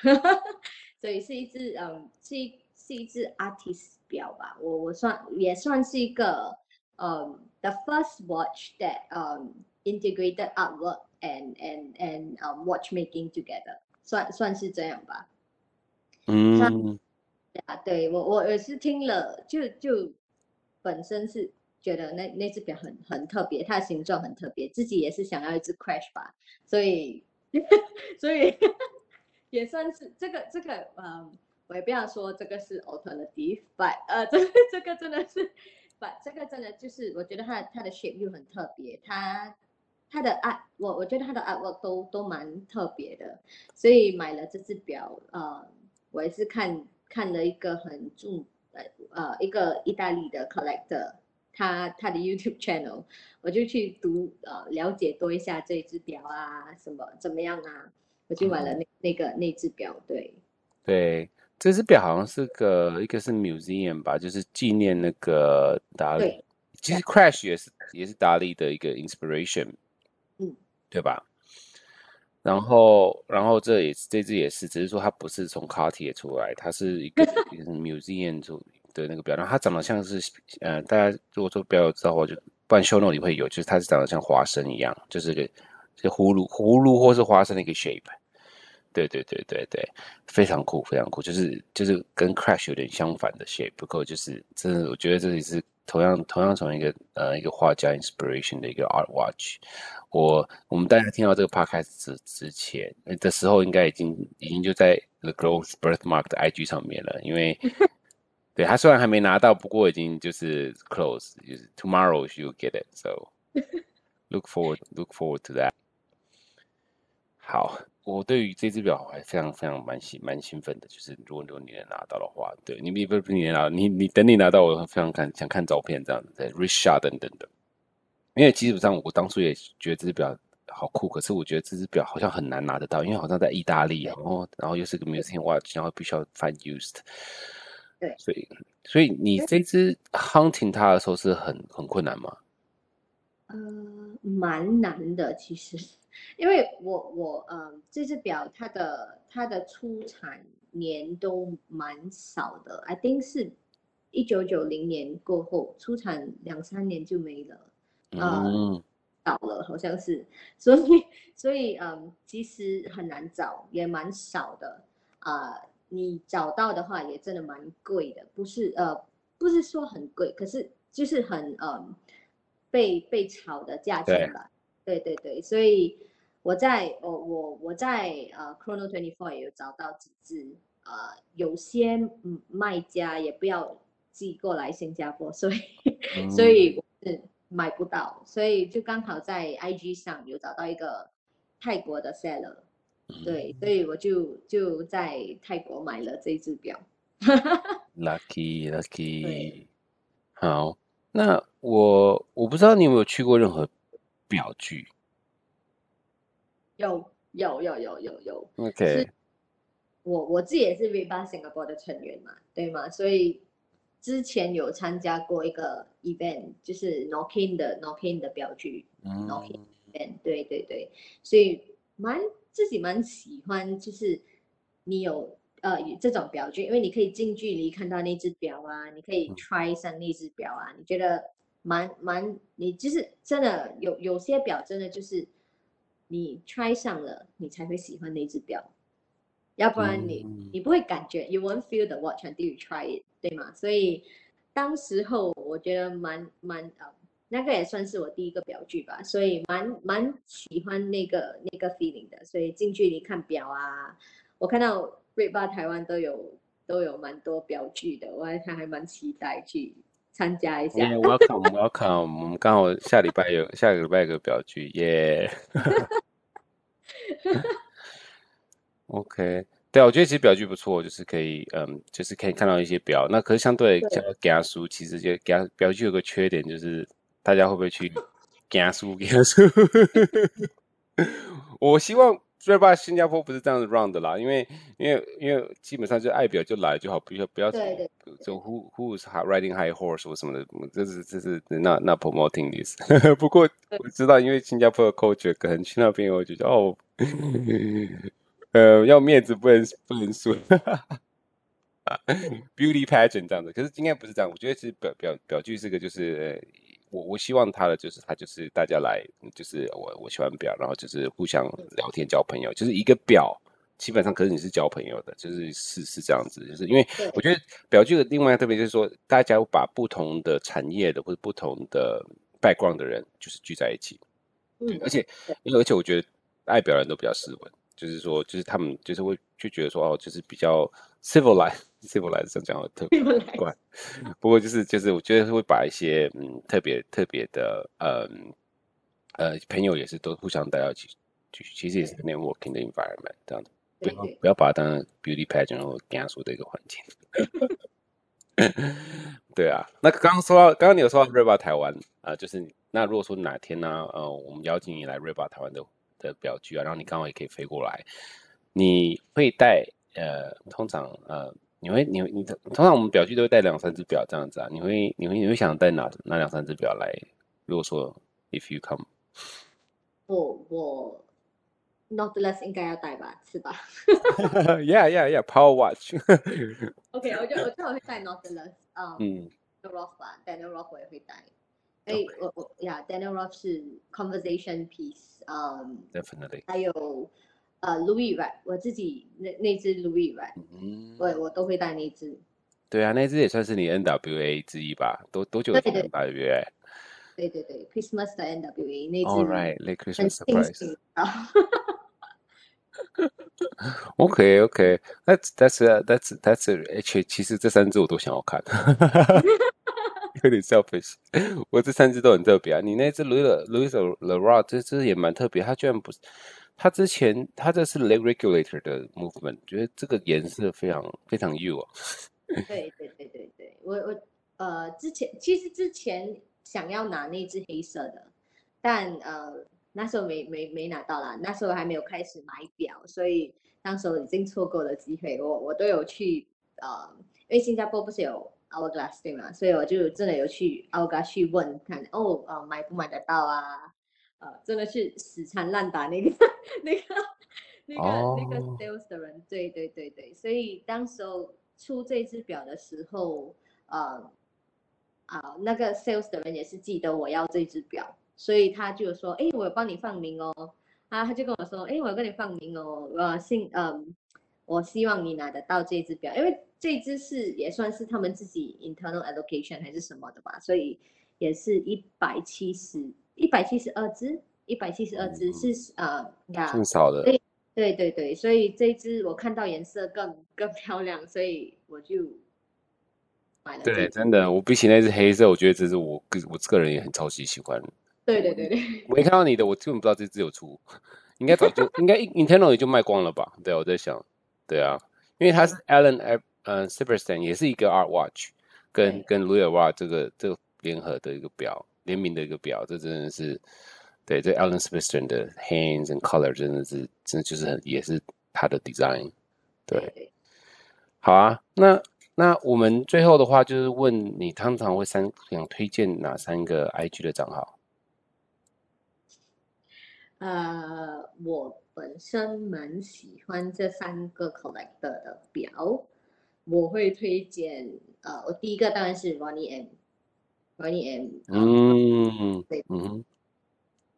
S1: 所以是一只嗯是一是一只 artist 表吧，我我算也算是一个 嗯。The first watch that um integrated artwork and and and um watchmaking together，算算是这样吧。
S2: 嗯，
S1: 啊，对我我也是听了，就就本身是 觉得那那只表很很特别，它的形状很特别，自己也是想要一只 Crash 吧，所以所以也算是这个这个嗯，我也不要说这个是 alternative，but <laughs> <laughs> 呃，这这个真的是 ，but 这个真的就是我觉得它的它的 shape 又很特别，它它的啊我我觉得它的 artwork 都都蛮特别的，所以买了这只表，呃，我也是看看了一个很重。呃，一个意大利的 collector，他他的 YouTube channel，我就去读呃了解多一下这只表啊，什么怎么样啊，我就买了那、那个那只表，对，
S2: 对，这只表好像是个一个是 museum 吧，就是纪念那个达利，其实 Crash 也是也是达利的一个 inspiration，嗯，对吧？然后，然后这也是这只也是，只是说它不是从 Cartier 出来，它是一个 <laughs> museum 做的那个表，然后它长得像是，呃，大家如果说表有知道的话，就不然 show note 里会有，就是它是长得像花生一样，就是个就葫芦葫芦或是花生的一个 shape，对对对对对，非常酷非常酷，就是就是跟 Crash 有点相反的 shape，不过就是真的，我觉得这里是。同样，同样从一个呃一个画家 inspiration 的一个 art watch，我我们大家听到这个 podcast 之之前的时候，应该已经已经就在 The Growth Birthmark 的 IG 上面了，因为对他虽然还没拿到，不过已经就是 close，就是 tomorrow you get it，so look forward look forward to that。好。我对于这只表还非常非常蛮兴蛮兴奋的，就是如果如果你能拿到的话，对你你不不你拿你你等你拿到，我非常看想看照片这样子，对 shot 等等的。因为基本上我当初也觉得这只表好酷，可是我觉得这只表好像很难拿得到，因为好像在意大利，然后然后又是个 museum watch，然后必须要 find used。对，所以所以你这只 hunting 它的时候是很很困难吗？
S1: 嗯、呃，蛮难的其实。因为我我嗯，这只表它的它的出产年都蛮少的，I think 是一九九零年过后出产两三年就没了，嗯，倒了好像是，所以所以嗯，其实很难找，也蛮少的啊，呃，你找到的话也真的蛮贵的，不是呃不是说很贵，可是就是很嗯被被炒的价钱吧。对对对，所以我在我我我在呃 Chrono Twenty Four 也有找到几只，呃，有些嗯卖家也不要寄过来新加坡，所以、嗯、所以我是买不到，所以就刚好在 IG 上有找到一个泰国的 seller，对，所以我就就在泰国买了这只表。
S2: Lucky Lucky，好，那我我不知道你有没有去过任何。表具。
S1: 有有有有有有
S2: ，OK，
S1: 我我自己也是 Red-Bar Singapore 的成员嘛，对吗？所以之前有参加过一个 event，就是 Knockin 的 Knockin 的表具、嗯、Nokin event，对对对，所以蛮自己蛮喜欢，就是你有呃这种表具，因为你可以近距离看到那只表啊，你可以 try 上那只表啊，你觉得？蛮蛮，你就是真的有有些表真的就是你 try 上了，你才会喜欢那只表，要不然你、嗯、你不会感觉 you won't feel the watch until you try it，对吗？所以当时候我觉得蛮蛮呃，那个也算是我第一个表具吧，所以蛮蛮喜欢那个那个 feeling 的，所以近距离看表啊，我看到 Red-Bar 台湾都有都有蛮多表具的，我还还还蛮期待去。参加一下。
S2: Welcome，Welcome，我们刚好下礼拜有 <laughs> 下个礼拜有个表具，耶。<laughs> OK，对啊，我觉得其实表具不错，就是可以，嗯，就是可以看到一些表。那可是相对讲加书，其实就加表具有个缺点，就是大家会不会去 <laughs> 加书？加书？我希望。所以吧，新加坡不是这样子 round 的啦，因为因为因为基本上就爱表就来就好，不要不要就 who who is riding high horse 或什么的，这是这是 not not promoting this。<laughs> 不过我知道，因为新加坡的 culture 可能去那边，我觉得哦，呃，要面子不能不能输，beauty pageant 这样子。可是应该不是这样，我觉得其实表表表具是个就是。我我希望他的就是他就是大家来，就是我我喜欢表，然后就是互相聊天交朋友，就是一个表基本上可是你是交朋友的，就是是是这样子，就是因为我觉得表具的另外特别就是说，大家把不同的产业的或者不同的 background 的人就是聚在一起，嗯，而且因为而且我觉得爱表人都比较斯文，就是说就是他们就是会就觉得说哦，就是比较 civilized civilized 这样讲的特别怪，不过就是就是我觉得会把一些嗯特别特别的嗯呃朋友也是都互相带到一起。其实也是 networking 的 environment 这样子，不要不要把它当成 beauty pageant 或的一个环境。<laughs> 对啊，那刚刚说到，刚刚你有说到 RAYBA 台湾啊、呃，就是那如果说哪天呢、啊，呃，我们邀请你来 RAYBA 台湾的的表具啊，然后你刚好也可以飞过来，你会带呃，通常呃，你会你你通常我们表具都会带两三只表这样子啊，你会你会你会想带哪哪两三只表来？如果说 if you come，
S1: 我我。，northless 应该要带吧，是吧
S2: ？Yeah, yeah, yeah. Power Watch.
S1: OK，我就我最好会带 Nautilus。嗯，Daniel Roth 吧，Daniel Roth 我也会带。哎，我我呀，Daniel Roth 是 Conversation Piece。嗯
S2: ，Definitely。
S1: 还有呃，Louis Vuitton，我自己那那只 Louis Vuitton，嗯，我我都会带那只。
S2: 对啊，那只也算是你 NWA 之一吧？多多久的 NWA？
S1: 对对对，Christmas 的 NWA 那只。
S2: All right, late Christmas surprise. OK OK，That's that's that's that's H。其实这三只我都想要看，有点 selfish。我这三只都很特别啊。你那只 Louis Louis Leroy 这只也蛮特别，它居然不他，之前它这是 leg regulator 的 movement，觉得这个颜色非常非常 you <laughs> 啊。
S1: 对对对对对，我我呃之前其实之前想要拿那只黑色的，但呃。那时候没没没拿到啦，那时候还没有开始买表，所以当时候已经错过了机会。我我都有去呃，因为新加坡不是有 Hourglass 对吗？所以我就真的有去 Hourglass 去问看，哦，呃，买不买得到啊？呃，真的是死缠烂打那个那个那个、oh. 那个 sales 的人，对对对对，所以当时候出这只表的时候，呃啊，那个 sales 的人也是记得我要这只表。所以他就说：“哎，我有帮你放名哦。”啊，他就跟我说：“哎，我有跟你放名哦。我信，嗯，我希望你拿得到这只表，因为这只是也算是他们自己 internal allocation 还是什么的吧，所以也是一百七十一百七十二只，一百七十二只是呃，呀，
S2: 挺少的。
S1: 对对对对，所以这只我看到颜色更更漂亮，所以我就买了。
S2: 对，真的，我比起那只黑色，我觉得这只我个我个人也很超级喜欢。”
S1: 对对对对，
S2: 我没看到你的，我根本不知道这只有出，应该早就应该 <laughs> internal 也就卖光了吧？对，我在想，对啊，因为它是 Allen 呃 Silverstein 也是一个 Art Watch，跟跟 Louis Vuitton 这个这个联合的一个表，联名的一个表，这真的是对这 Allen Silverstein 的 hands and color 真的是真的就是很也是他的 design，对，好啊，那那我们最后的话就是问你，通常会三想推荐哪三个 IG 的账号？
S1: 呃，我本身蛮喜欢这三个 collector 的表，我会推荐呃，我第一个当然是 Ronnie M，
S2: 嗯，对，嗯，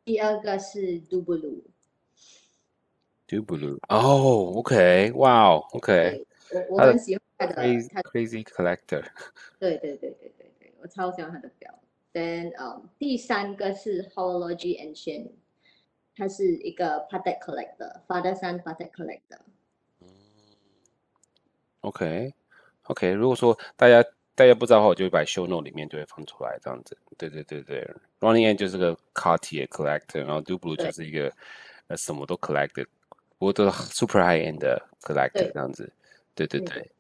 S1: 第二个是
S2: Dublo，Dublo，哦，OK，哇哦，OK，
S1: 我我很喜欢他的
S2: Crazy Collector，
S1: 对对对对对对，我超喜欢他的表。Then，呃，第三个是 Horology and Chain。他是一个 Patek collector，father son Patek collector。嗯，
S2: OK，OK。如果说大家 大家不知道的话，我就会把 show note 里面就会放出来这样子。对对对对，Running N 就是个 Cartier collector，然后 Dublo 就是一个呃什么都 collected，不过都 super high end 的 collector 这样子。对对对，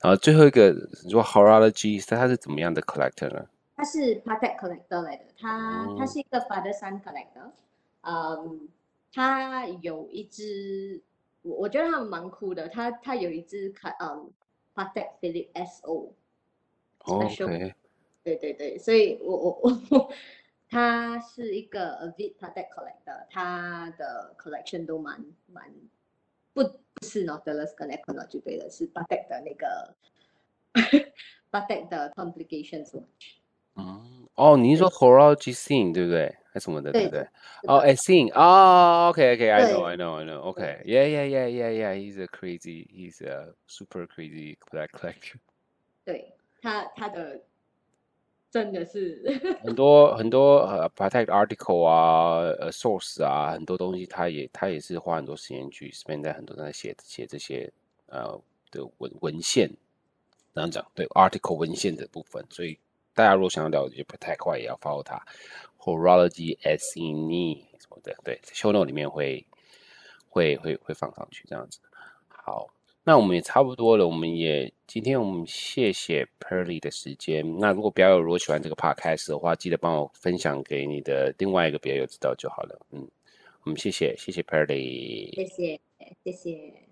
S2: 然后最后一个你说 Horology，它是怎么样的 collector 呢？
S1: 它是 Patek collector 来的，他、嗯、他是一个 father son collector。嗯，它有一只，我我觉得他蛮酷的。他他有一只卡，嗯，Patek Philippe
S2: SO。OK。
S1: 对对对，所以我我我，他是一个 Avid Patek collector，他的 collection 都蛮蛮不不是 Nautilus 跟 Equinox 就对了，是 Patek 的那个 <laughs> Patek 的 Complications watch。
S2: 嗯，哦，你是说 Horology Scene 对不对？ 还是什么的，对不对？哦，Essene，哦，OK，OK，I know，I know，I know，OK，Yeah，Yeah，Yeah，Yeah，Yeah，He's a crazy，He's a super crazy black collector。
S1: 对 他，他的真的是 <laughs>
S2: 很多很多呃，Patek article 啊，呃，source 啊，很多东西，他也他也是花很多时间去 spend 在很多在写写这些呃的文文献，这样讲，对 article 文献的部分，所以。大家如果想要了解 Patek 的话，也要 follow 它，Horology Essene 什么的，对，show note 里面会会会会放上去这样子。好，那我们也差不多了，我们也今天我们谢谢 Pearly 的时间。那如果表友如果喜欢这个 podcast 的话，记得帮我分享给你的另外一个表友知道就好了。嗯，我们谢谢谢谢 Pearly，
S1: 谢谢谢谢。